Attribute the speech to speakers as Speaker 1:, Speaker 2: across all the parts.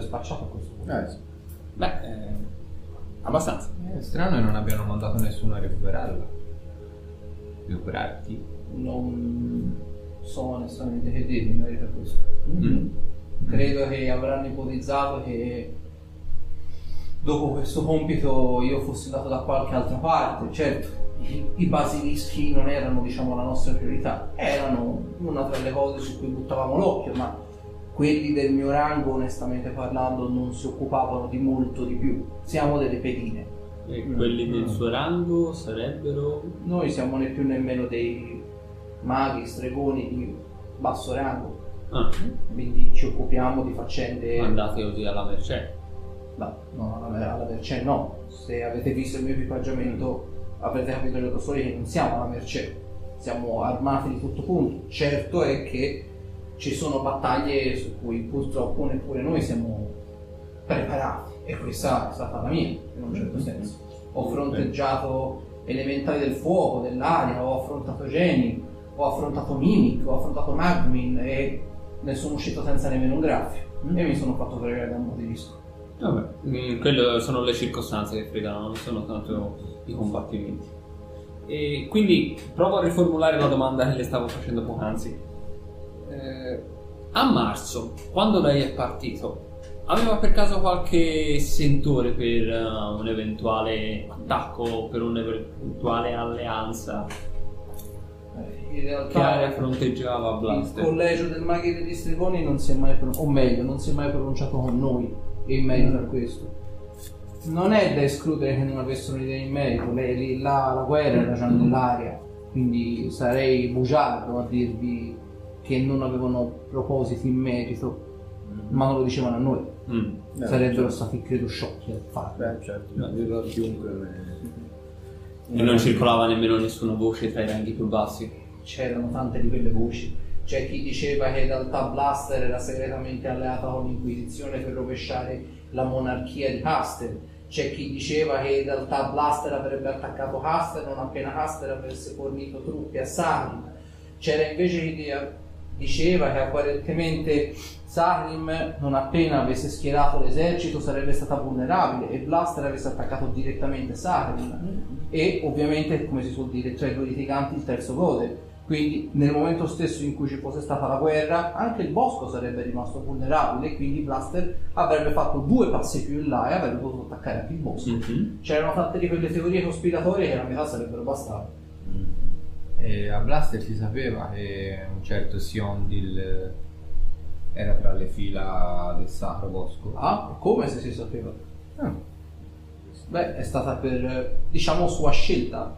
Speaker 1: Per spacciato a questo punto.
Speaker 2: Eh, sì.
Speaker 3: Beh, eh, abbastanza.
Speaker 4: È strano che non abbiano mandato nessuno a recuperarla. Recuperarti?
Speaker 1: Non so onestamente che dirvi in merito a questo.
Speaker 4: Mm.
Speaker 1: Credo che avranno ipotizzato che dopo questo compito io fossi andato da qualche altra parte. Certo, i, i basilischi non erano diciamo la nostra priorità, erano una tra le cose su cui buttavamo l'occhio, ma quelli del mio rango onestamente parlando non si occupavano di molto di più. Siamo delle pedine.
Speaker 3: E quelli del suo rango sarebbero...
Speaker 1: Noi siamo né più né meno dei maghi, stregoni di basso rango,
Speaker 3: Ah,
Speaker 1: quindi ci occupiamo di faccende...
Speaker 3: andate così alla mercé.
Speaker 1: No, no, alla, alla mercé no. Se avete visto il mio equipaggiamento avrete capito da soli che non siamo alla mercé. Siamo armati di tutto punto. Certo è che ci sono battaglie su cui purtroppo neppure noi siamo preparati. E questa è stata la mia, in un certo senso. Ho fronteggiato elementali del fuoco, dell'aria, ho affrontato geni, ho affrontato Mimic, ho affrontato Magmin e ne sono uscito senza nemmeno un graffio. E mi sono fatto fregare da un po' di disco.
Speaker 3: Vabbè, mm, quello sono le circostanze che fregano, non sono tanto i combattimenti. E quindi provo a riformulare la domanda che le stavo facendo poc'anzi. Eh, a marzo, quando lei è partito, aveva per caso qualche sentore per eh, un eventuale attacco, per un'eventuale alleanza?
Speaker 1: Eh, In realtà
Speaker 3: Che area fronteggiava
Speaker 1: il
Speaker 3: Blaster?
Speaker 1: collegio del maghi degli stregoni non si è mai pro- o meglio, non si è mai pronunciato con noi in merito a questo. Non è da escludere che non avessero un'idea in merito, lei lì là la guerra era già nell'aria, quindi sarei bugiardo a dirvi che non avevano propositi in merito, ma non lo dicevano a noi.
Speaker 3: Mm.
Speaker 2: Eh,
Speaker 1: Sarebbero
Speaker 2: certo.
Speaker 1: stati credo sciocchi a farlo.
Speaker 2: Beh, certo, a chiunque.
Speaker 3: E non circolava nemmeno nessuna voce tra i ranghi più bassi?
Speaker 1: c'erano tante di quelle voci. C'è chi diceva che in realtà Blaster era segretamente alleata con l'Inquisizione per rovesciare la monarchia di Caster. C'è chi diceva che in realtà Blaster avrebbe attaccato Caster non appena Caster avesse fornito truppe a Sarim. C'era invece chi di- diceva che apparentemente Sarim non appena avesse schierato l'esercito sarebbe stata vulnerabile e Blaster avesse attaccato direttamente Sarim e ovviamente come si suol dire tra i due litiganti il terzo gode. Quindi nel momento stesso in cui ci fosse stata la guerra anche il bosco sarebbe rimasto vulnerabile e quindi Blaster avrebbe fatto due passi più in là e avrebbe potuto attaccare anche il bosco.
Speaker 3: Mhm.
Speaker 1: c'erano tante di quelle teorie cospiratorie che a metà sarebbero bastate
Speaker 4: E a Blaster si sapeva che un certo Siondil era tra le fila del Sacro Bosco.
Speaker 1: ah come se si sapeva
Speaker 4: Ah.
Speaker 1: beh è stata per diciamo sua scelta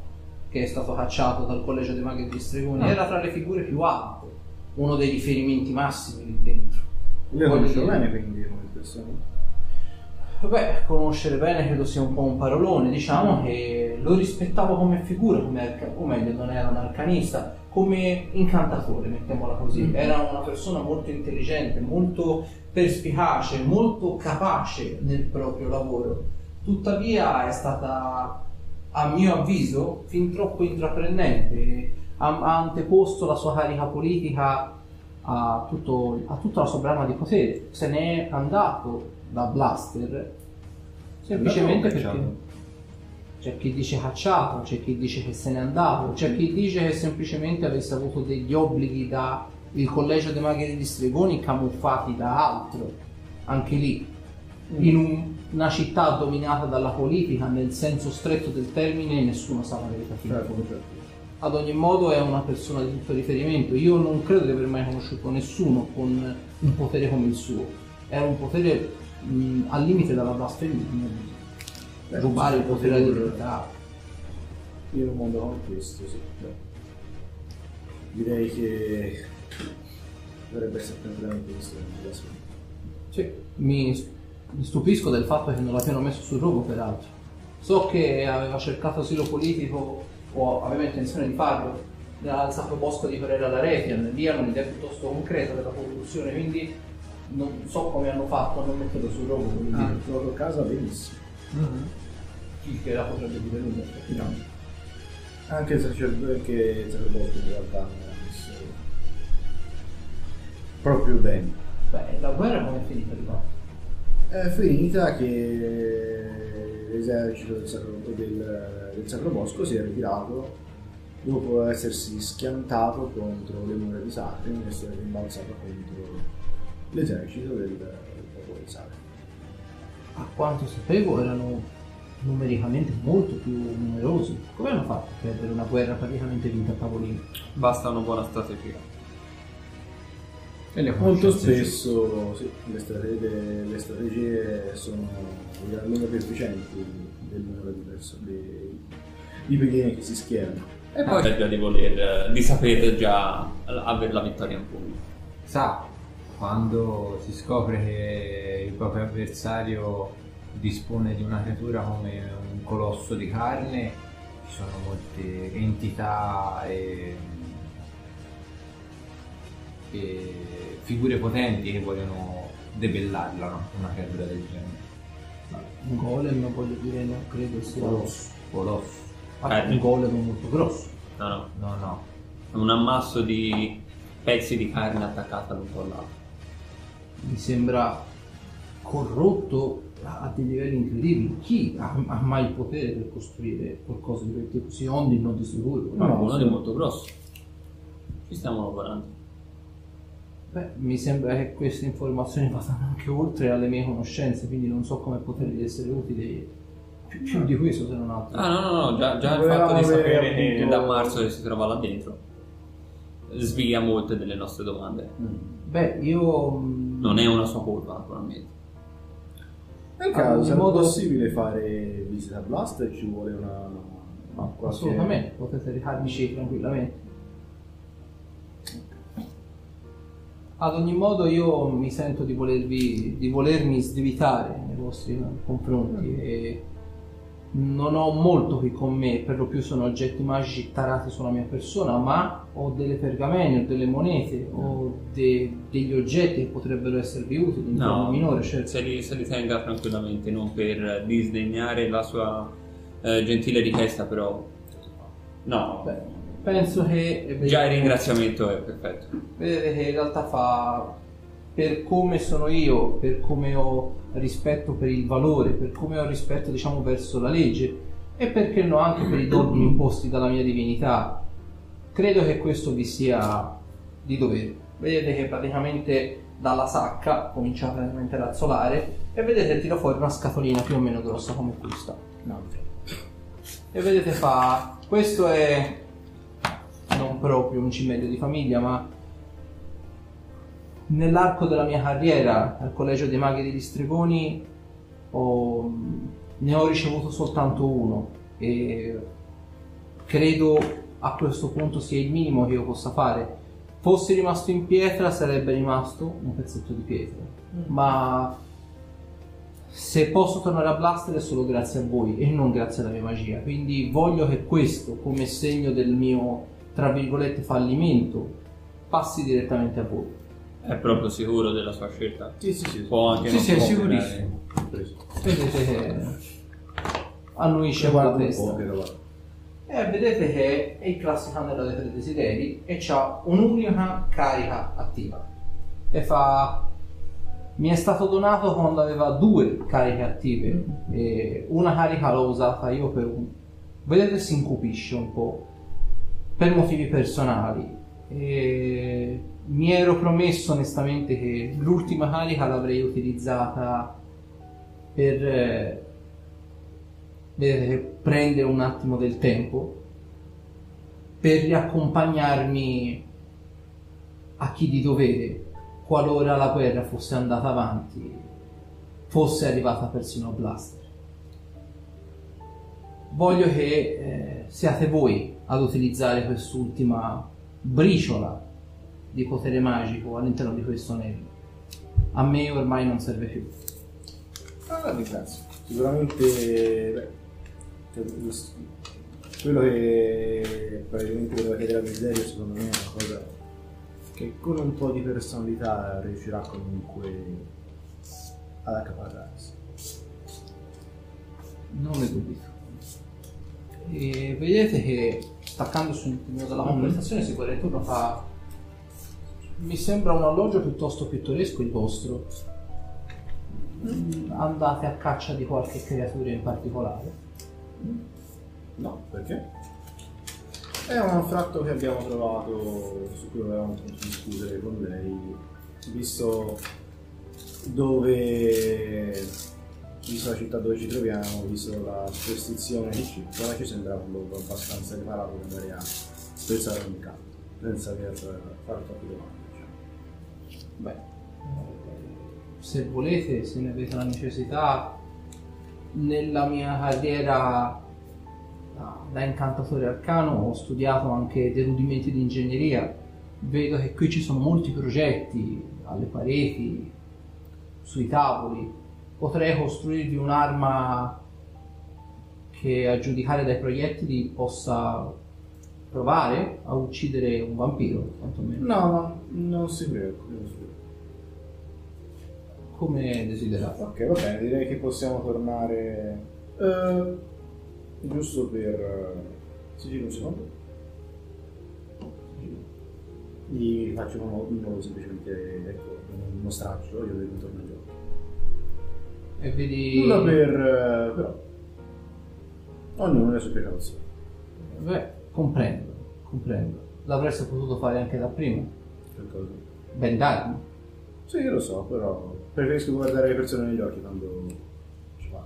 Speaker 1: che è stato cacciato dal collegio dei maghi degli stregoni
Speaker 4: Ah.
Speaker 1: era tra le figure più alte uno dei riferimenti massimi lì dentro
Speaker 2: Le conosco bene quindi come persone.
Speaker 1: Beh, conoscere bene credo sia un po' un parolone, diciamo che lo rispettavo come figura, come arca- o meglio, non era un arcanista, come incantatore, mettiamola così.
Speaker 2: Mm.
Speaker 1: Era una persona molto intelligente, molto perspicace, molto capace nel proprio lavoro. Tuttavia è stata, a mio avviso, fin troppo intraprendente. Ha, ha anteposto la sua carica politica a, tutto- a tutta la sua brama di potere. Se ne è andato da Blaster semplicemente perché
Speaker 4: cacciato?
Speaker 1: C'è chi dice cacciato, c'è chi dice che se n'è andato, c'è chi dice che semplicemente avesse avuto degli obblighi da il collegio dei maghi degli stregoni camuffati da altro, anche lì, in un- una città dominata dalla politica nel senso stretto del termine nessuno sa la verità
Speaker 2: Certo, certo.
Speaker 1: Ad ogni modo è una persona di tutto riferimento. Io non credo di aver mai conosciuto nessuno con un potere come il suo. Era un potere mh, al limite della blasfemia.
Speaker 2: Beh,
Speaker 1: Rubare il potere alla divinità.
Speaker 2: In un mondo come questo, sì. Direi che dovrebbe essere tranquillamente visto da solo.
Speaker 1: Sì, mi, mi stupisco del fatto che non l'abbiano messo sul rogo, peraltro. So che aveva cercato asilo politico o aveva intenzione di farlo al Sacro Bosco di Pereira da Retian. Lì hanno un'idea piuttosto concreta della corruzione, quindi non so come hanno fatto a non metterlo sul rogo. voglio
Speaker 2: Ah, in loro casa benissimo.
Speaker 1: Il che la potrebbe nulla, effettivamente.
Speaker 2: Anche il sacerdote che il sacerdote in realtà non ha messo proprio bene.
Speaker 1: Beh, la guerra come è finita di qua?
Speaker 2: È finita che l'esercito del Sacro, del, del Sacro Bosco si è ritirato dopo essersi schiantato contro le mura di Sacrin e è rimbalzato contro l'esercito del, del popolo di Sacrin.
Speaker 1: A quanto sapevo erano numericamente molto più numerosi. Come hanno fatto a perdere una guerra praticamente vinta a tavolino?
Speaker 3: Basta una buona strategia.
Speaker 4: E le
Speaker 2: Molto spesso sì, le, strategie, le strategie sono lunga più efficienti del numero di, perso- di, di che si schierano.
Speaker 3: E poi c'è già di voler, di sapere già avere la vittoria in pugno.
Speaker 4: sa quando si scopre che il proprio avversario dispone di una creatura come un colosso di carne, ci sono molte entità e, e figure potenti che vogliono debellarla, no? una creatura del genere.
Speaker 1: Un golem voglio dire non credo sia
Speaker 2: Colosso.
Speaker 4: Colosso.
Speaker 1: Ah, un golem molto grosso.
Speaker 3: No, no.
Speaker 4: No, no.
Speaker 3: È un ammasso di pezzi di carne attaccata l'un con l'altro.
Speaker 1: Mi sembra corrotto a dei livelli incredibili. Chi ha, ha mai il potere per costruire qualcosa di quel tipo? Si ondi non di sicuro.
Speaker 3: No,
Speaker 2: No,
Speaker 3: di molto grosso. Ci stiamo lavorando.
Speaker 1: Beh, mi sembra che queste informazioni vadano anche oltre alle mie conoscenze, quindi non so come potergli essere utili più, più di questo se non altro.
Speaker 3: Ah, no, no, no, già, già il fatto di sapere che
Speaker 2: appunto-
Speaker 3: da marzo che si trova là dentro svia molte delle nostre domande.
Speaker 1: Beh, io... mm,
Speaker 3: Non è una sua colpa, naturalmente.
Speaker 2: Nel
Speaker 1: Ah,
Speaker 2: caso
Speaker 1: in
Speaker 2: sarebbe
Speaker 1: modo-
Speaker 2: possibile fare visita Blaster ci vuole una...
Speaker 1: No,
Speaker 2: qualche-
Speaker 1: assolutamente, potete recarmici tranquillamente. Ad ogni modo io mi sento di, volervi, di volermi svitare nei vostri confronti e non ho molto qui con me, per lo più sono oggetti magici tarati sulla mia persona, ma ho delle pergamene, ho delle monete, ho de- degli oggetti che potrebbero esservi utili in forma minore, certo.
Speaker 3: se li, se li tenga tranquillamente, non per disdegnare la sua eh, gentile richiesta, però... No,
Speaker 1: Beh, penso che...
Speaker 3: già il ringraziamento è perfetto.
Speaker 1: vedete che in realtà fa per come sono io, per come ho rispetto per il valore, per come ho rispetto diciamo verso la legge e perché no anche per i dogmi imposti dalla mia divinità. Credo che questo vi sia di dovere. Vedete che praticamente dalla sacca comincia praticamente a razzolare e vedete tira fuori una scatolina più o meno grossa come questa.
Speaker 2: No,
Speaker 1: E vedete fa questo è non proprio un cimelio di famiglia, ma nell'arco della mia carriera al Collegio dei Maghi degli Stregoni ho- ne ho ricevuto soltanto uno e credo a questo punto sia il minimo che io possa fare. Fossi rimasto in pietra sarebbe rimasto un pezzetto di pietra, ma se posso tornare a Blaster è solo grazie a voi e non grazie alla mia magia. Quindi voglio che questo, come segno del mio, tra virgolette, fallimento, passi direttamente a voi.
Speaker 3: È proprio sicuro della sua scelta.
Speaker 2: Sì, sì, sì.
Speaker 3: Può anche
Speaker 4: Sì,
Speaker 3: non
Speaker 4: sì, è sicurissimo.
Speaker 1: Vedete che annuisce con la testa. E vedete che è il classico anello dei tre desideri e ha un'unica carica attiva. E fa. Mi è stato donato quando aveva due cariche attive. E una carica l'ho usata io per un. Vedete, si incupisce un po'. Per motivi personali. E mi ero promesso onestamente che l'ultima carica l'avrei utilizzata per. eh, vedete un attimo del tempo per riaccompagnarmi a chi di dovere qualora la guerra fosse andata avanti fosse arrivata persino a Blaster voglio che eh, siate voi ad utilizzare quest'ultima briciola di potere magico all'interno di questo anello a me ormai non serve più
Speaker 2: Ah, ringrazio. Sicuramente beh, quello che probabilmente voleva chiedere a Miserio secondo me è una cosa che con un po' di personalità riuscirà comunque ad accaparrarsi.
Speaker 1: Non ne dubito. E vedete che staccando sul primo della conversazione si turno fa Mi sembra un alloggio piuttosto pittoresco il vostro. Mm, Andate a caccia di qualche creatura in particolare?
Speaker 2: No, perché? È un anfratto che abbiamo trovato, su cui avevamo potuto discutere con lei, visto dove, visto la città dove ci troviamo, visto la superstizione che circola, ci sembrava un luogo abbastanza riparato per andare a spezzare ogni canto, senza aver fare troppe domande.
Speaker 1: Beh, se volete, se ne avete la necessità, nella mia carriera da, incantatore arcano ho studiato anche dei rudimenti di ingegneria. Vedo che qui ci sono molti progetti alle pareti, sui tavoli. Potrei costruirvi un'arma che a giudicare dai proiettili possa provare a uccidere un vampiro, quantomeno.
Speaker 2: No, no, non si preoccupi.
Speaker 1: Come desiderate.
Speaker 2: Ok, va bene, direi che possiamo tornare. eh, giusto per. eh, Si gira un secondo. Gli faccio uno, uno semplicemente ecco, uno straccio, io intorno al gioco.
Speaker 1: E vedi...
Speaker 2: Nulla per. eh, però. Ognuno le sue precauzioni.
Speaker 1: Beh, comprendo, comprendo. L'avreste potuto fare anche da prima.
Speaker 2: Qualcosa.
Speaker 1: Bendarmi.
Speaker 2: Sì, io lo so, però preferisco guardare le persone negli occhi quando ci va.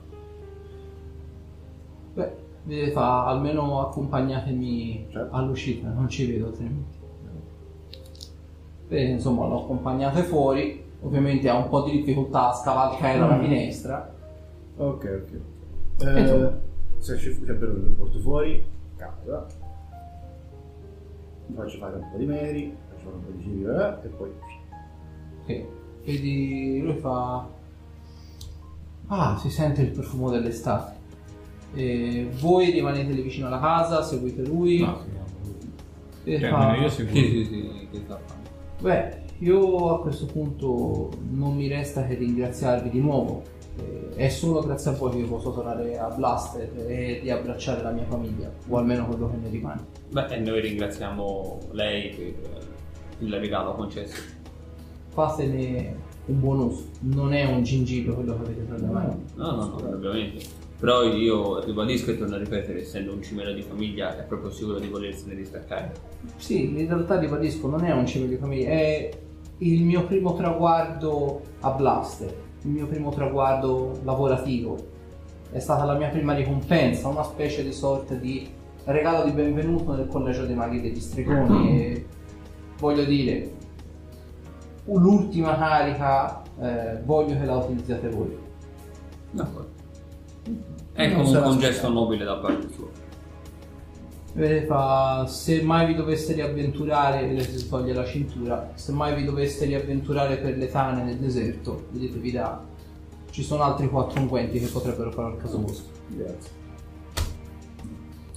Speaker 1: Beh, vedete fa, almeno accompagnatemi
Speaker 2: Certo.
Speaker 1: all'uscita, non ci vedo altrimenti. Beh, insomma, lo accompagnate fuori. Ovviamente ha un po' di difficoltà a scavalcare
Speaker 2: Mm.
Speaker 1: finestra.
Speaker 2: Ok, ok. Eh,
Speaker 1: Insomma.
Speaker 2: se esce fuori, cioè, però lo porto fuori, casa. Faccio fare un po' di metri, faccio fare un po' di giri eh, e poi.
Speaker 1: Ok. Vedi, lui fa... Ah, si sente il profumo dell'estate. E voi rimanete lì vicino alla casa, seguite lui.
Speaker 4: No, sì, no.
Speaker 1: e
Speaker 4: Cioè,
Speaker 1: fa-
Speaker 4: io seguo.
Speaker 3: Sì, sì, sì, che sta facendo?
Speaker 1: Beh, io a questo punto non mi resta che ringraziarvi di nuovo. Eh, È solo grazie a voi che io posso tornare a Blaster e riabbracciare la mia famiglia, o almeno quello che ne rimane.
Speaker 3: Beh, e noi ringraziamo lei per il regalo concesso.
Speaker 1: Fatene un buon uso, non è un gingillo quello che avete tra le mani.
Speaker 3: No, no, no, ovviamente. Però io ribadisco e torno a ripetere, essendo un cimelo di famiglia, è proprio sicuro di volersene distaccare.
Speaker 1: Sì, in realtà ribadisco, non è un cibo di famiglia, è il mio primo traguardo a Blaster, il mio primo traguardo lavorativo. È stata la mia prima ricompensa, una specie di sorta di regalo di benvenuto nel collegio dei maghi degli stregoni e voglio dire, l'ultima carica eh, voglio che la utilizziate voi.
Speaker 3: D'accordo. È
Speaker 2: Non
Speaker 3: comunque
Speaker 2: sarà
Speaker 3: un gesto nobile da parte sua.
Speaker 1: Vedete, fa, se mai vi doveste riavventurare, vedete si toglie la cintura, se mai vi doveste riavventurare per le tane nel deserto, vedetevi da... Ci sono altri quattro unguenti che potrebbero fare al caso vostro.
Speaker 2: Grazie.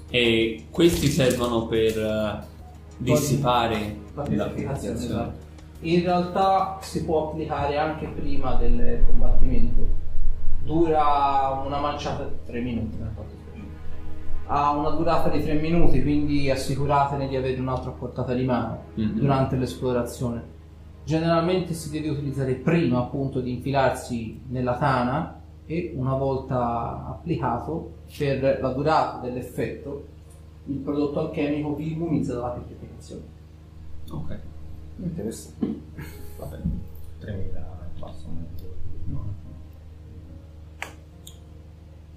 Speaker 3: E questi servono per eh, dissipare
Speaker 1: La purificazione. In realtà si può applicare anche prima del combattimento. Dura una manciata di 3 minuti. Ha una durata di 3 minuti, quindi assicuratene di avere un altro a portata di mano
Speaker 3: Mhm.
Speaker 1: durante l'esplorazione. Generalmente si deve utilizzare prima appunto di infilarsi nella tana e una volta applicato per la durata dell'effetto il prodotto alchemico vi immunizza dalla purificazione.
Speaker 3: Ok,
Speaker 2: Interessante.
Speaker 3: va bene.
Speaker 4: 3000 e passa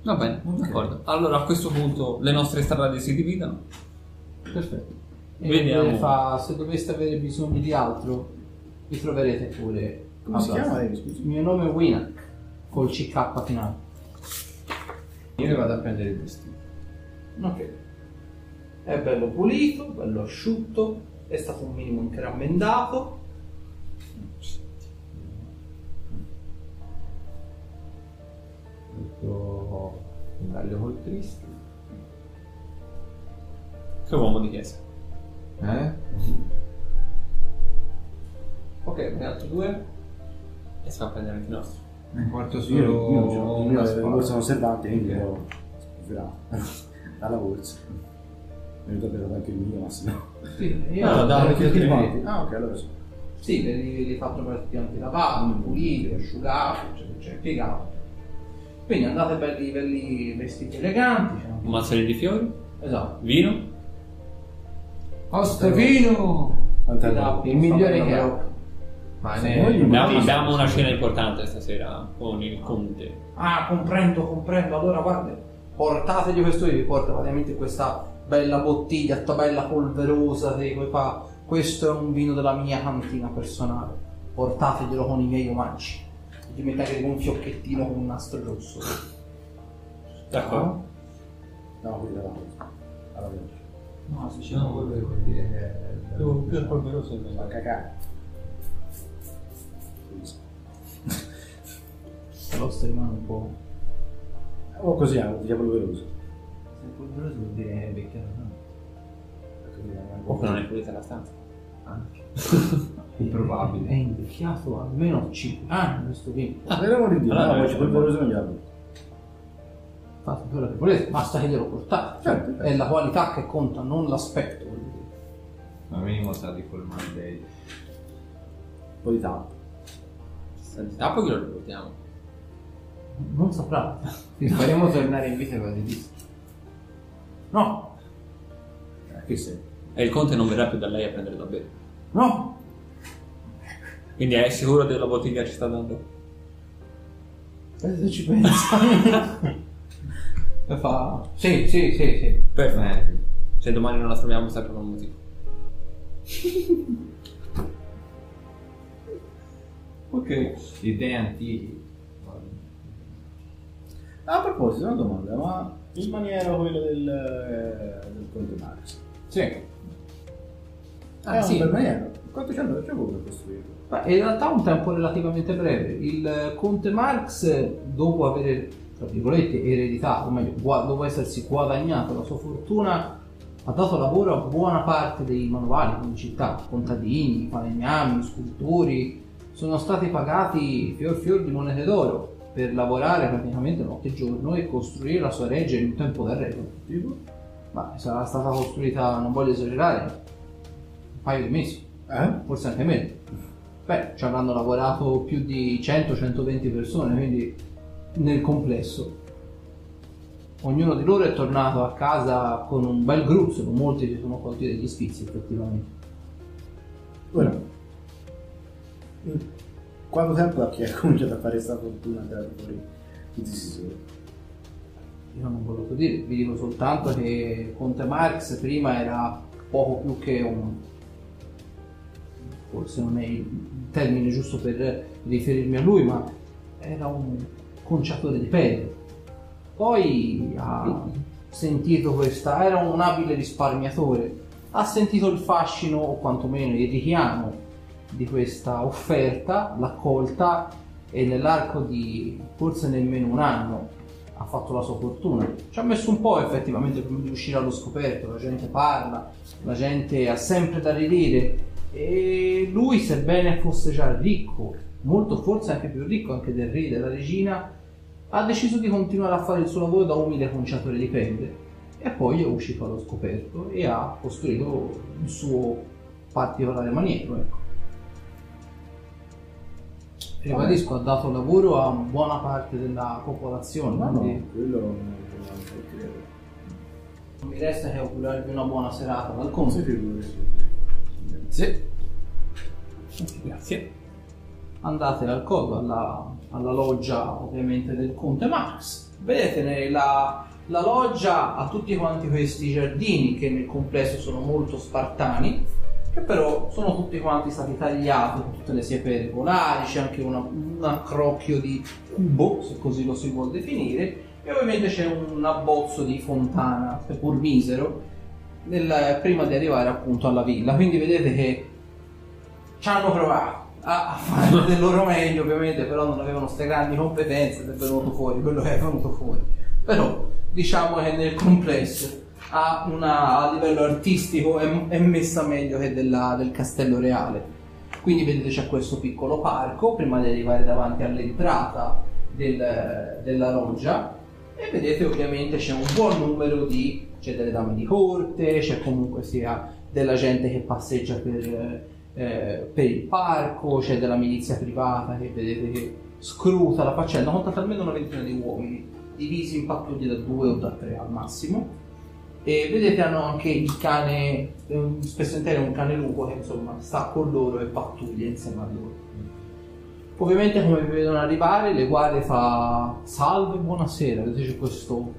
Speaker 3: Va bene, d'accordo. Allora a questo punto le nostre strade si dividono.
Speaker 1: Perfetto. E
Speaker 3: Vediamo.
Speaker 1: fa, se doveste avere bisogno di altro, vi troverete pure.
Speaker 2: Come
Speaker 1: a
Speaker 2: si chiama lei, scusi?
Speaker 1: Il mio nome è Winak, col CK finale.
Speaker 4: Io ne vado a prendere il vestito.
Speaker 1: Ok. È bello pulito, bello asciutto, è stato un minimo anche rammendato.
Speaker 4: Tutto in taglio col Cristo.
Speaker 3: Che uomo di chiesa.
Speaker 4: Eh?
Speaker 1: Ok, ne altri due?
Speaker 3: E si va a prendere anche i nostri.
Speaker 4: Ne porto
Speaker 2: Io,
Speaker 4: solo
Speaker 2: io, c'ho-
Speaker 4: una
Speaker 2: io io sono osservante, quindi io sbravo. Dalla borsa. Mi ricordo anche il mio, ma se no.
Speaker 1: Sì, io
Speaker 3: No,
Speaker 1: ho
Speaker 3: perché
Speaker 1: tutti
Speaker 3: altrimenti-
Speaker 1: quanti.
Speaker 2: Ah, ok, allora sì.
Speaker 1: Sì, li fatto praticamente lavati, puliti, asciugati, eccetera, eccetera, piegati. Quindi andate belli, belli vestiti eleganti. anche-
Speaker 3: Un di fiori,
Speaker 1: Esatto.
Speaker 3: vino.
Speaker 4: Ostevino!
Speaker 2: Tanta
Speaker 4: Il migliore che ha. Ma
Speaker 2: Se
Speaker 4: ne-
Speaker 3: Abbiamo, abbiamo una scena importante stasera con il conte.
Speaker 1: Ah, comprendo, comprendo. Allora, guarda, portategli questo io vi porto praticamente questa bella bottiglia, sta bella polverosa, poi fa, questo è un vino della mia cantina personale. Portateglielo con i miei omaggi. Gli mettete un fiocchettino con un nastro rosso.
Speaker 3: D'accordo.
Speaker 2: No, qui davanti. Alla veloce.
Speaker 1: No, si dice
Speaker 4: No,
Speaker 1: no,
Speaker 4: quello vuol dire che...
Speaker 3: Più, più polveroso è
Speaker 2: Fa
Speaker 3: meglio.
Speaker 2: cacare.
Speaker 1: l'osso rimane un po'.
Speaker 2: O così, ah, via polveroso.
Speaker 1: Se è polveroso vuol dire che è vecchiato tanto.
Speaker 3: O che non è pulita la stanza.
Speaker 1: Anche. È
Speaker 4: Improbabile.
Speaker 1: invecchiato almeno 5 anni questo vino.
Speaker 2: Speriamo di Dio,
Speaker 3: Allora,
Speaker 2: no, poi polveroso non gliela butto.
Speaker 1: Fate quello che volete, basta che glielo portate.
Speaker 2: Certo, certo.
Speaker 1: È la qualità che conta, non l'aspetto.
Speaker 4: Ma minimo sa di Colmandei.
Speaker 2: Un po' di tappo.
Speaker 3: Senti, tappo che lo riportiamo.
Speaker 1: Non saprà.
Speaker 4: Ti faremo tornare in vita quasi visto.
Speaker 1: No,
Speaker 2: Eh, che sei?
Speaker 3: E il conte non verrà più da lei a prendere da bere.
Speaker 1: no.
Speaker 3: Quindi è sicuro della bottiglia che ci sta dando?
Speaker 1: Se ci pensa. E fa. Sì, sì, sì, sì.
Speaker 3: Perfetto. Se domani non la troviamo sta per un motivo.
Speaker 1: Ok.
Speaker 4: Idee antiche.
Speaker 2: Ah, a proposito, una domanda, ma il maniero quello del, eh, del Conte Max?
Speaker 1: Sì.
Speaker 2: è
Speaker 1: Ah,
Speaker 2: un
Speaker 1: sì.
Speaker 2: bel maniero. Quanto ci hanno ci voluto costruirlo?
Speaker 1: Beh, in realtà un tempo relativamente breve. Il conte Marx, dopo aver, tra virgolette, ereditato, o meglio, dopo essersi guadagnato la sua fortuna, ha dato lavoro a buona parte dei manuali in città, contadini, falegnami, scultori, sono stati pagati fior fior di monete d'oro per lavorare praticamente notte e giorno e costruire la sua reggia in un tempo da record.
Speaker 2: Tipo?
Speaker 1: Ma sarà stata costruita, non voglio esagerare, un paio di mesi
Speaker 2: Eh?
Speaker 1: forse anche meno. Beh, ci avranno lavorato più di 100-120 persone, quindi nel complesso. Ognuno di loro è tornato a casa con un bel gruzzolo, molti si sono colti degli sfizi effettivamente.
Speaker 2: Ora, quanto tempo ha che ha cominciato a fare questa fortuna tirare fuori questi soldi?
Speaker 1: Io non ho voluto dire, vi dico soltanto che Conte Marx prima era poco più che un... forse non è il termine giusto per riferirmi a lui, ma era un conciatore di pelle. Poi ha sentito questa, era un abile risparmiatore, ha sentito il fascino o quantomeno il richiamo di questa offerta, l'ha colta e nell'arco di forse nemmeno un anno ha fatto la sua fortuna. Ci ha messo un po' effettivamente prima di uscire allo scoperto, la gente parla, la gente ha sempre da ridire e lui sebbene fosse già ricco, molto forse anche più ricco anche del re della regina, ha deciso di continuare a fare il suo lavoro da umile conciatore di pelle e poi è uscito allo scoperto e ha costruito il suo particolare maniero. Ecco. Ribadisco, ha dato lavoro a buona parte della popolazione,
Speaker 2: Ma no,
Speaker 1: quindi
Speaker 2: quello non credo.
Speaker 1: non mi resta che augurarvi una buona serata dal
Speaker 2: figuri.
Speaker 1: Sì.
Speaker 3: Grazie.
Speaker 1: andate al codo, alla, alla loggia ovviamente del conte Max. Vedete la, la loggia ha tutti quanti questi giardini che nel complesso sono molto spartani, che però sono tutti quanti stati tagliati con tutte le siepe regolari, c'è anche una- un accrocchio di cubo, se così lo si vuol definire, e ovviamente c'è un abbozzo di fontana, seppur misero, nel- prima di arrivare appunto alla villa. Quindi vedete che ci hanno provato a, fare del loro meglio ovviamente però non avevano queste grandi competenze ed è venuto fuori quello che è venuto fuori però diciamo che nel complesso a, una- a livello artistico è, è messa meglio che della- del castello reale quindi vedete c'è questo piccolo parco prima di arrivare davanti all'entrata del- della loggia e vedete ovviamente c'è un buon numero di c'è delle dame di corte c'è comunque sia della gente che passeggia per eh, per il parco, c'è della milizia privata che vedete che scruta la faccenda, contate almeno una ventina di uomini, divisi in pattuglie da due o da tre al massimo. E vedete hanno anche il cane, spesso intero un cane lupo che insomma sta con loro e pattuglia insieme a loro. Ovviamente come vi vedono arrivare, le guardie fa salve, buonasera, vedete c'è questo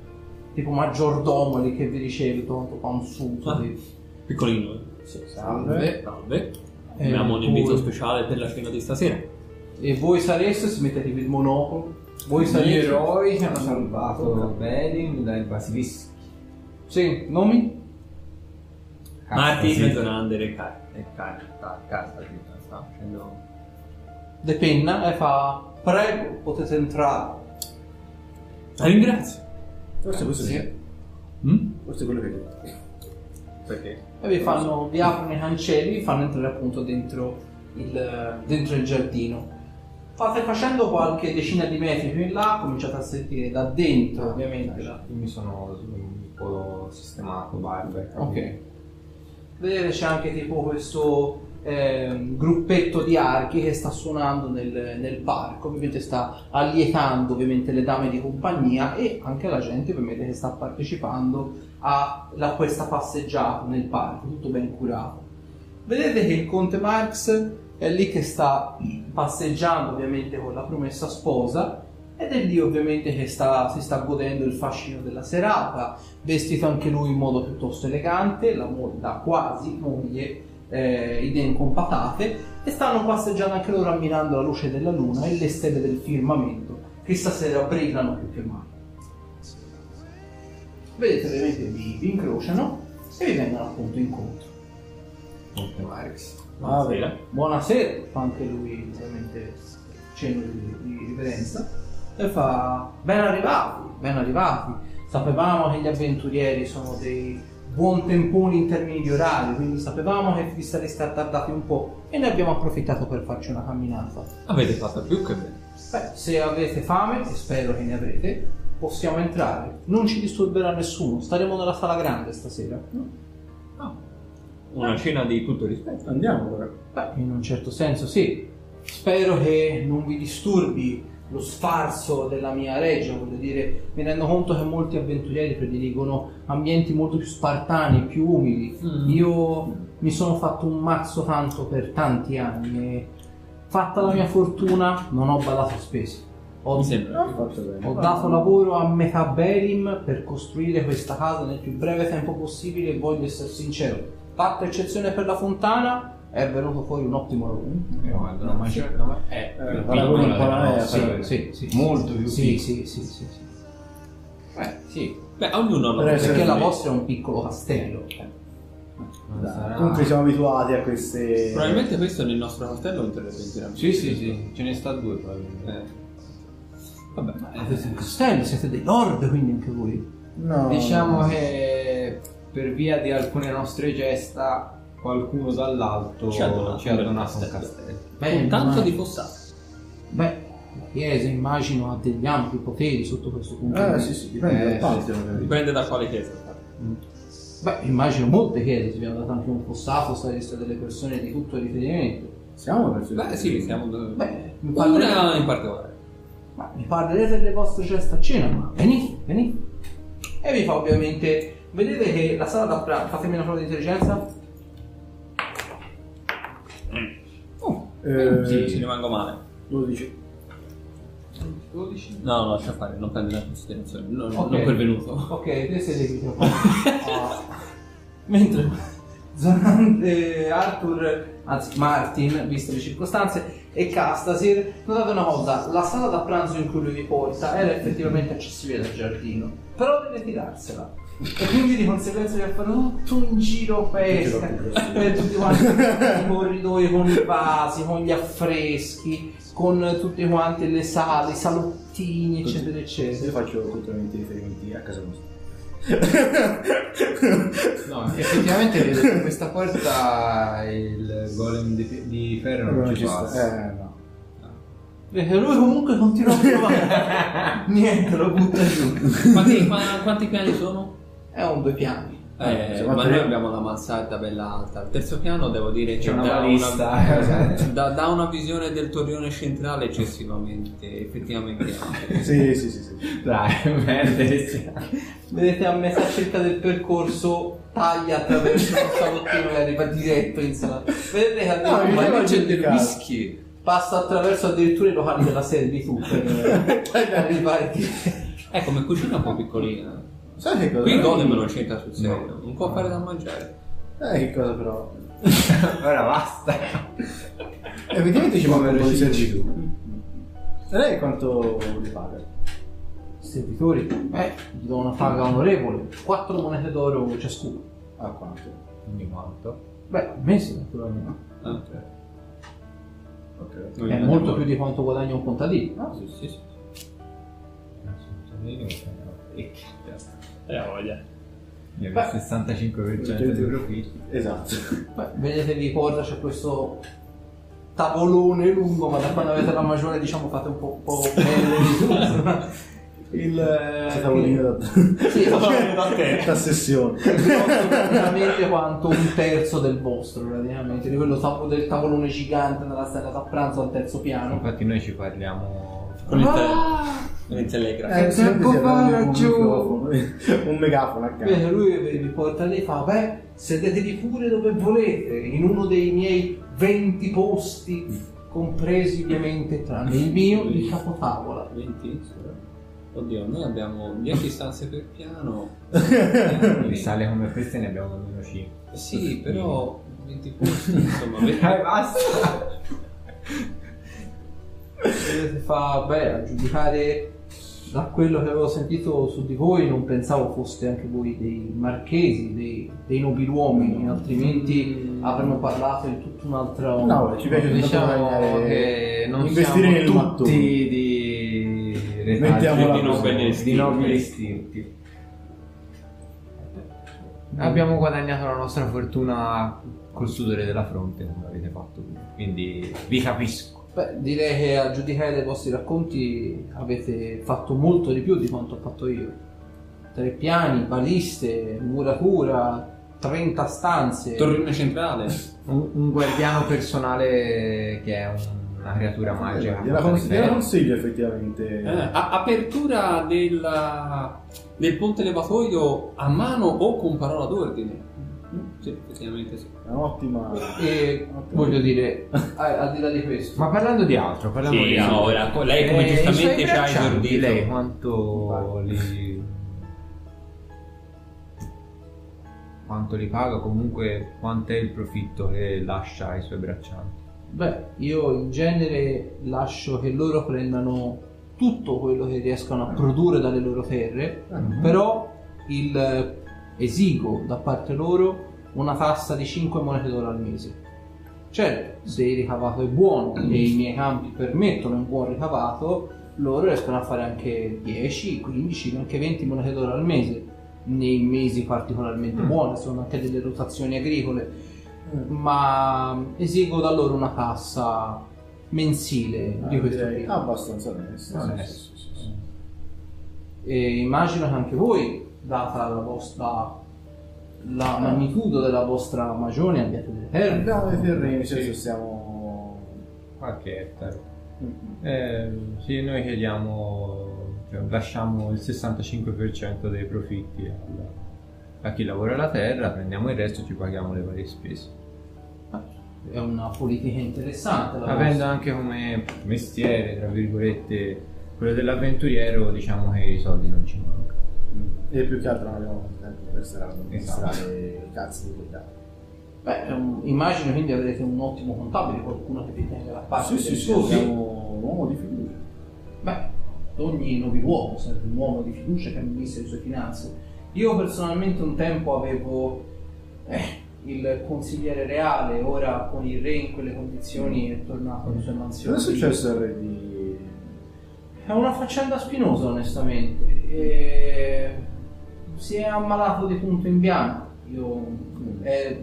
Speaker 1: tipo maggiordomo lì che vi riceve, tutto panzuto.
Speaker 3: Ah.
Speaker 1: di-
Speaker 3: Piccolino. eh.
Speaker 1: Sì,
Speaker 2: Salve.
Speaker 3: Salve.
Speaker 1: Eh,
Speaker 3: Abbiamo un invito
Speaker 1: voi-
Speaker 3: speciale per la cena di stasera.
Speaker 1: E voi sareste, se mettetevi il monocolo, voi
Speaker 4: Gli
Speaker 1: sareste...
Speaker 4: eroi ci hanno salvato Belin dai basilischi.
Speaker 1: Sì, nomi?
Speaker 3: Marti. Mezzonander e Kai.
Speaker 4: E carta, carta, sta facendo...
Speaker 1: De Penna e fa prego, potete entrare.
Speaker 3: La ringrazio.
Speaker 2: Forse questo
Speaker 1: Sì.
Speaker 2: è
Speaker 3: Mm?
Speaker 2: Forse è quello che hai detto.
Speaker 3: Perché?
Speaker 1: E vi fanno, vi aprono i cancelli, vi fanno entrare appunto dentro il, dentro il giardino. Fate facendo qualche decina di metri più in là, cominciate a sentire da dentro ovviamente
Speaker 4: Io mi sono po' sistemato, barba capelli.
Speaker 1: Ok. Vedete c'è anche tipo questo ehm, gruppetto di archi che sta suonando nel, nel parco, ovviamente sta allietando ovviamente le dame di compagnia e anche la gente ovviamente che sta partecipando a la- questa passeggiata nel parco, tutto ben curato. Vedete che il conte Marx è lì che sta passeggiando ovviamente con la promessa sposa ed è lì ovviamente che sta- si sta godendo il fascino della serata, vestito anche lui in modo piuttosto elegante, la, mo- la quasi moglie eh, idee incompatate e stanno passeggiando anche loro ammirando la luce della luna e le stelle del firmamento che stasera brillano più che mai. Vedete ovviamente vi, vi incrociano e vi vengono appunto incontro.
Speaker 4: Marx.
Speaker 3: Buonasera.
Speaker 1: Buonasera, fa anche lui ovviamente cenno di, di riverenza e fa ben arrivati, ben arrivati. Sapevamo che gli avventurieri sono dei buon temponi in termini di orari, quindi sapevamo che vi sareste attardati un po' e ne abbiamo approfittato per farci una camminata.
Speaker 3: Avete fatto più che bene.
Speaker 1: Beh, se avete fame, e spero che ne avrete, possiamo entrare. Non ci disturberà nessuno, staremo nella sala grande stasera.
Speaker 3: Una cena di tutto rispetto.
Speaker 2: Andiamo ora.
Speaker 1: Beh, in un certo senso sì. Spero che non vi disturbi lo sfarzo della mia reggia, voglio dire, mi rendo conto che molti avventurieri prediligono ambienti molto più spartani, più umili.
Speaker 3: Mm.
Speaker 1: Io mi sono fatto un mazzo tanto per tanti anni e fatta la mia fortuna non ho badato a spese. Ho,
Speaker 3: Mi sembra.
Speaker 2: Hai fatto bene.
Speaker 1: ho dato lavoro a metà Berim per costruire questa casa nel più breve tempo possibile e voglio essere sincero. Fatta eccezione per la fontana, è venuto fuori un ottimo lavoro.
Speaker 4: Io guardo una maggior... no, ma- È
Speaker 2: Eh,
Speaker 4: nostra,
Speaker 2: mia,
Speaker 4: vero?
Speaker 1: Sì, sì, sì.
Speaker 4: Molto più
Speaker 1: Sì, sì, sì, sì, sì.
Speaker 4: Eh, sì.
Speaker 3: Beh, ognuno ha la propria
Speaker 1: Perché la vostra è un piccolo castello.
Speaker 4: Non
Speaker 2: Dai,
Speaker 4: sarà-
Speaker 2: Comunque siamo abituati a queste.
Speaker 3: Probabilmente questo nel nostro castello entrerebbe interamente.
Speaker 4: Sì, sì, sì. Ce ne sta due probabilmente.
Speaker 3: Eh. Vabbè, ma
Speaker 1: Avete un castello, siete dei lord quindi anche voi.
Speaker 2: No.
Speaker 4: Diciamo che per via di alcune nostre gesta qualcuno dall'alto
Speaker 3: Ci ha donato
Speaker 4: ci ha
Speaker 3: un
Speaker 4: donato un
Speaker 3: castello.
Speaker 4: castello.
Speaker 1: Beh,
Speaker 3: con tanto
Speaker 1: ma-
Speaker 3: di fossato.
Speaker 1: Beh, la chiesa immagino ha degli ampi poteri sotto questo punto di
Speaker 2: Eh
Speaker 1: vista.
Speaker 2: sì, sì, dipende
Speaker 4: Eh,
Speaker 2: dal patio.
Speaker 3: Dipende da quale chiesa.
Speaker 1: Beh, immagino molte chiese, se abbiamo dato anche un fossato, sareste delle persone di tutto riferimento.
Speaker 2: Siamo verso
Speaker 3: Beh, sì, siamo.
Speaker 1: Beh,
Speaker 3: Una in particolare.
Speaker 1: ma mi parlerete delle vostre gesta a cena, ma venite, venite. E vi fa ovviamente, vedete che la sala da pranzo, fatemi una prova di intelligenza.
Speaker 2: Eh,
Speaker 3: Sì, ci rimango male.
Speaker 2: 12.
Speaker 3: 12? No, no, lascia fare, non prendere in considerazione. Non,
Speaker 1: Ok.
Speaker 3: non pervenuto.
Speaker 1: Ok, te poco. Ah, Mentre Zoran- eh, Arthur, anzi Martin, viste le circostanze, e Castasir, notate una cosa, la sala da pranzo in cui lui vi porta era effettivamente accessibile dal giardino, però deve tirarsela. E quindi di conseguenza vi fare tutto un giro pesca per tutti quanti i corridoi con i vasi, con gli affreschi, con tutte quante le sale, i salottini, eccetera, eccetera.
Speaker 2: Io faccio continuamente riferimenti a casa nostra.
Speaker 4: No, effettivamente vedo che questa porta il golem di, di ferro non,
Speaker 2: Non
Speaker 4: ci passa.
Speaker 2: Eh no.
Speaker 1: Perché lui comunque continua a provare. Niente, lo butta giù.
Speaker 3: Quanti, qua- quanti piani sono?
Speaker 1: È un due piani.
Speaker 3: Eh,
Speaker 2: Se
Speaker 3: ma noi abbiamo la mansarda bella alta. Al terzo piano devo dire
Speaker 4: C'è
Speaker 3: che
Speaker 4: una
Speaker 3: dà
Speaker 4: balista.
Speaker 2: Esatto.
Speaker 3: dà, dà una visione del torrione centrale eccessivamente, effettivamente ampia.
Speaker 2: Sì, sì, sì, sì.
Speaker 4: Dai, merda.
Speaker 1: Vedete a metà cerca del percorso taglia attraverso il salottino e arriva diretto in sala. Vedete che
Speaker 2: No, mi
Speaker 1: addirittura
Speaker 2: sembra
Speaker 1: c'è del whisky. Passa attraverso addirittura i locali della servitù per eh, arrivare qui.
Speaker 3: È come cucina un po' piccolina.
Speaker 2: Sai che cosa?
Speaker 3: Qui Golem non c'entra sul serio, non può fare da mangiare.
Speaker 2: Eh, che cosa però?
Speaker 4: Ora basta.
Speaker 2: Effettivamente ci manca un po' di servitù. E lei quanto li paga?
Speaker 1: Servitori, eh, gli do una paga onorevole, 4 monete d'oro ciascuno.
Speaker 2: A quanto?
Speaker 4: Ogni quanto?
Speaker 1: Beh, al mese naturalmente.
Speaker 3: Ah,
Speaker 2: Ok.
Speaker 3: non
Speaker 1: È molto più di quanto guadagna un contadino.
Speaker 3: Ah, sì, sì, sì.
Speaker 4: Eh, voglia. Il
Speaker 1: Beh.
Speaker 4: 65% dei profitti.
Speaker 2: Esatto.
Speaker 1: Beh, vedete lì porta c'è questo tavolone lungo, ma da quando avete la maggiore diciamo fate un po', un po' tutto. Il, eh,
Speaker 2: tavolino da,
Speaker 1: Sì, da
Speaker 2: da sessione.
Speaker 1: praticamente quanto un terzo del vostro praticamente di quello tav- del tavolone gigante nella stanza da pranzo al terzo piano
Speaker 4: Infatti noi ci parliamo
Speaker 3: Con il,
Speaker 1: Ah!
Speaker 3: Con il telegrafo.
Speaker 2: Eh,
Speaker 1: tempo fa laggiù.
Speaker 2: microfono, un megafono a
Speaker 1: Bene,
Speaker 2: caso.
Speaker 1: lui vi porta lì e fa, beh, sedetevi pure dove volete, in uno dei miei 20 posti, compresi ovviamente tranne il mio di capotavola.
Speaker 3: 20? Oddio, noi abbiamo 10 stanze per piano.
Speaker 4: di sale come queste ne abbiamo almeno 5.
Speaker 3: Sì, però 20 posti, insomma,
Speaker 4: Dai,
Speaker 3: 20
Speaker 4: basta!
Speaker 1: Fa, beh, a giudicare da quello che avevo sentito su di voi, non pensavo foste anche voi dei marchesi, dei, dei nobiluomini, altrimenti avremmo parlato di tutto un altro...
Speaker 2: No, ci piace
Speaker 4: Diciamo
Speaker 2: guadagnare-
Speaker 4: che non
Speaker 2: investire nel
Speaker 4: siamo
Speaker 2: mattone.
Speaker 4: tutti di retaggi
Speaker 3: di nobili
Speaker 4: di
Speaker 3: istinti.
Speaker 4: nobili istinti. Abbiamo guadagnato la nostra fortuna col sudore della fronte, come avete fatto voi. Quindi vi capisco.
Speaker 1: Beh, direi che a giudicare dai vostri racconti avete fatto molto di più di quanto ho fatto io. Tre piani, baliste, muratura, 30 stanze.
Speaker 3: Torrione centrale.
Speaker 4: Un, un guardiano personale che è un- una creatura magica.
Speaker 2: Gliela, cons- gliela consiglio effettivamente.
Speaker 3: Eh, a- apertura della- del ponte levatoio a mano o con parola d'ordine. Sì, effettivamente sì.
Speaker 2: È un'ottima.
Speaker 1: E voglio dire, a- al di là di questo,
Speaker 4: Ma parlando di altro, parliamo
Speaker 3: Sì,
Speaker 4: di
Speaker 3: no,
Speaker 4: altro.
Speaker 3: ora, co- lei come
Speaker 4: Eh,
Speaker 3: giustamente ci ha esordito.
Speaker 4: Lei quanto li... Quanto li paga? Comunque quanto è il profitto che lascia ai suoi braccianti?
Speaker 1: beh, io in genere lascio che loro prendano tutto quello che riescano a produrre dalle loro terre, però il esigo da parte loro una tassa di 5 monete d'oro al mese. Certo, se il ricavato è buono e i miei campi permettono un buon ricavato, loro riescono a fare anche 10, 15, anche 20 monete d'oro al mese nei mesi particolarmente buoni, sono anche delle rotazioni agricole, ma esigo da loro una tassa mensile di
Speaker 2: Ah,
Speaker 1: questo
Speaker 2: direi
Speaker 1: tipo.
Speaker 2: abbastanza onesto.
Speaker 4: Eh.
Speaker 1: E immagino che anche voi, data la vostra la magnitudo della vostra magione, abbiate delle terre.
Speaker 2: Abbiamo dei terreni,
Speaker 4: Sì.
Speaker 2: senso stiamo.
Speaker 4: Qualche ettaro. Eh, sì, noi chiediamo, cioè, lasciamo il 65% dei profitti al- a chi lavora la terra, prendiamo il resto e ci paghiamo le varie spese.
Speaker 1: È una politica interessante. la
Speaker 4: Avendo
Speaker 1: vostra.
Speaker 4: anche come mestiere, tra virgolette, quello dell'avventuriero, diciamo che i soldi non ci mancano.
Speaker 2: E più che altro non abbiamo tempo per amministrare
Speaker 4: Esatto.
Speaker 2: i cazzi di quella.
Speaker 1: Beh, un- immagino quindi avrete un ottimo contabile, qualcuno che vi tenga la parte
Speaker 2: Sì, sì, sì, siamo un uomo di fiducia.
Speaker 1: Beh, ogni nobiluomo serve un uomo di fiducia che amministra le sue finanze. Io personalmente un tempo avevo eh, il consigliere reale, ora con il re in quelle condizioni è tornato alle sue mansioni.
Speaker 2: Cosa è successo al re di.
Speaker 1: È una faccenda spinosa, onestamente. E... Si è ammalato di punto in bianco. Io è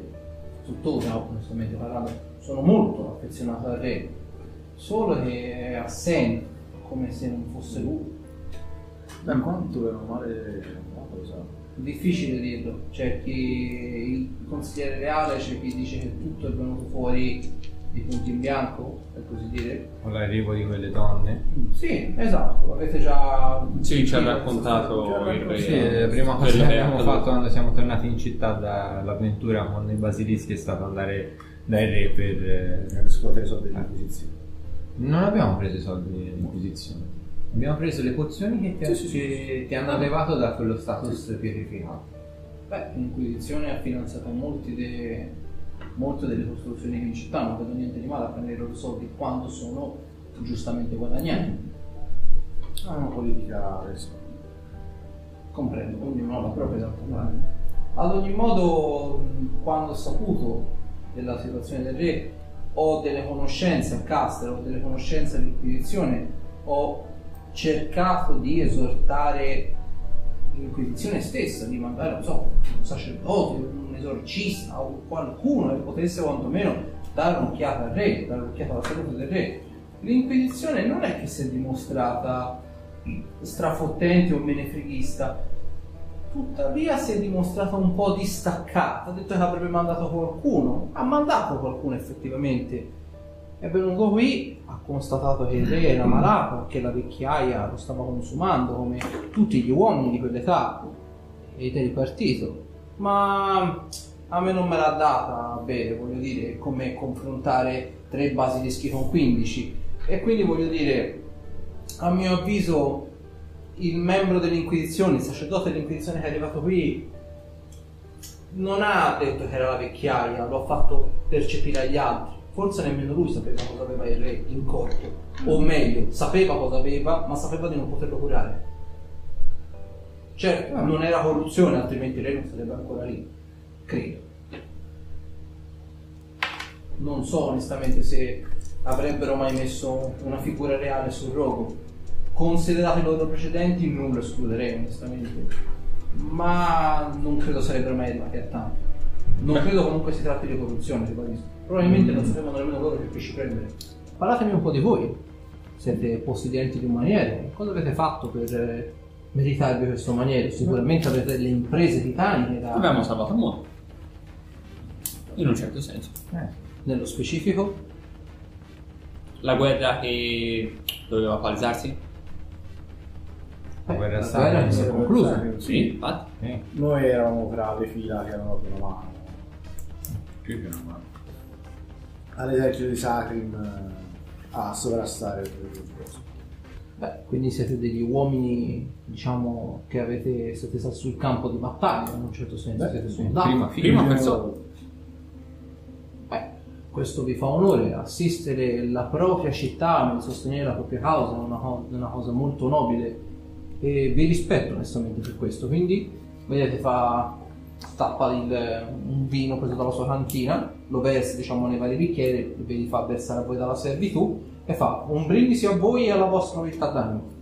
Speaker 1: tuttora, onestamente parlando, sono molto affezionato al re. Solo che è assente, come se non fosse lui.
Speaker 2: Da quanto era male? Lo so.
Speaker 1: Difficile dirlo, c'è chi il consigliere reale, c'è chi dice che tutto è venuto fuori di punto in bianco, per così dire.
Speaker 4: Con l'arrivo di quelle donne.
Speaker 1: Sì, esatto, avete già...
Speaker 3: Sì, ci ha
Speaker 1: Sì,
Speaker 3: raccontato
Speaker 1: ha
Speaker 3: il re.
Speaker 4: Sì, la prima cosa che abbiamo fatto quando siamo tornati in città dall'avventura con i basilischi è stato andare dai re per... eh,
Speaker 2: Per scuotere i soldi dell'Inquisizione.
Speaker 4: Non abbiamo preso i soldi dell'Inquisizione. Abbiamo preso le pozioni che ti,
Speaker 2: Sì, sì,
Speaker 4: che ti hanno levato da quello status pietrificato.
Speaker 1: Beh, l'Inquisizione ha finanziato molti de- molte delle costruzioni che in città, non vedo niente di male a prendere i loro soldi quando sono giustamente guadagnati.
Speaker 2: Ha una politica verso.
Speaker 1: Comprendo, ognuno ha la propria d'altra parte. Ad ogni modo, quando ho saputo della situazione del re, ho delle conoscenze a Castel, ho delle conoscenze all'Inquisizione, ho cercato di esortare l'Inquisizione stessa, di mandare, non so, un sacerdote, un esorcista o qualcuno che potesse quantomeno dare un'occhiata al re, dare un'occhiata alla salute del re. L'Inquisizione non è che si è dimostrata strafottente o menefreghista, tuttavia si è dimostrata un po' distaccata, ha detto che avrebbe mandato qualcuno, ha mandato qualcuno effettivamente, è venuto qui, ha constatato che il re era malato, che la vecchiaia lo stava consumando come tutti gli uomini di quell'età. Ed è ripartito, ma a me non me l'ha data a bere, voglio dire, è come confrontare tre basilischi con 15 e quindi voglio dire, a mio avviso il membro dell'Inquisizione, il sacerdote dell'Inquisizione che è arrivato qui non ha detto che era la vecchiaia, lo ha fatto percepire agli altri. Forse nemmeno lui sapeva cosa aveva il re in corpo, o meglio, sapeva cosa aveva, ma sapeva di non poterlo curare. Certo, non era corruzione, altrimenti re non sarebbe ancora lì, credo. Non so onestamente se avrebbero mai messo una figura reale sul rogo. Considerato i loro precedenti, non lo escluderei onestamente. Ma non credo sarebbero mai arrivati a tanto. Non credo comunque si tratti di corruzione, ribadisco. Probabilmente non sapevano nemmeno loro che pesci prendere. Parlatemi un po' di voi. Siete possidenti di un maniere. Cosa avete fatto per eh, meritarvi questo maniere? Sicuramente avete delle imprese titaniche da...
Speaker 3: Abbiamo salvato il mondo. In un certo senso.
Speaker 1: Nello specifico?
Speaker 3: La guerra che doveva palesarsi?
Speaker 4: La guerra
Speaker 1: la
Speaker 4: stava
Speaker 1: guerra che si è conclusa.
Speaker 3: Sì, infatti.
Speaker 4: Eh,
Speaker 2: Noi eravamo tra le fila che avevano dato una mano
Speaker 4: più che una mano.
Speaker 2: all'esercito di Sacrim eh, a sovrastare il posto.
Speaker 1: Beh, quindi siete degli uomini, diciamo, che avete, siete stati sul campo di battaglia, in un certo senso,
Speaker 2: Beh,
Speaker 1: siete soldati.
Speaker 4: prima
Speaker 3: Prima persona.
Speaker 1: Beh, questo vi fa onore, assistere la propria città nel sostenere la propria causa è una, una cosa molto nobile e vi rispetto onestamente per questo. Quindi, vedete, fa tappa il- un vino preso dalla sua cantina, lo versa diciamo nei vari bicchieri, ve li fa versare a voi dalla servitù e fa un brindisi a voi e alla vostra nobiltà d'animo.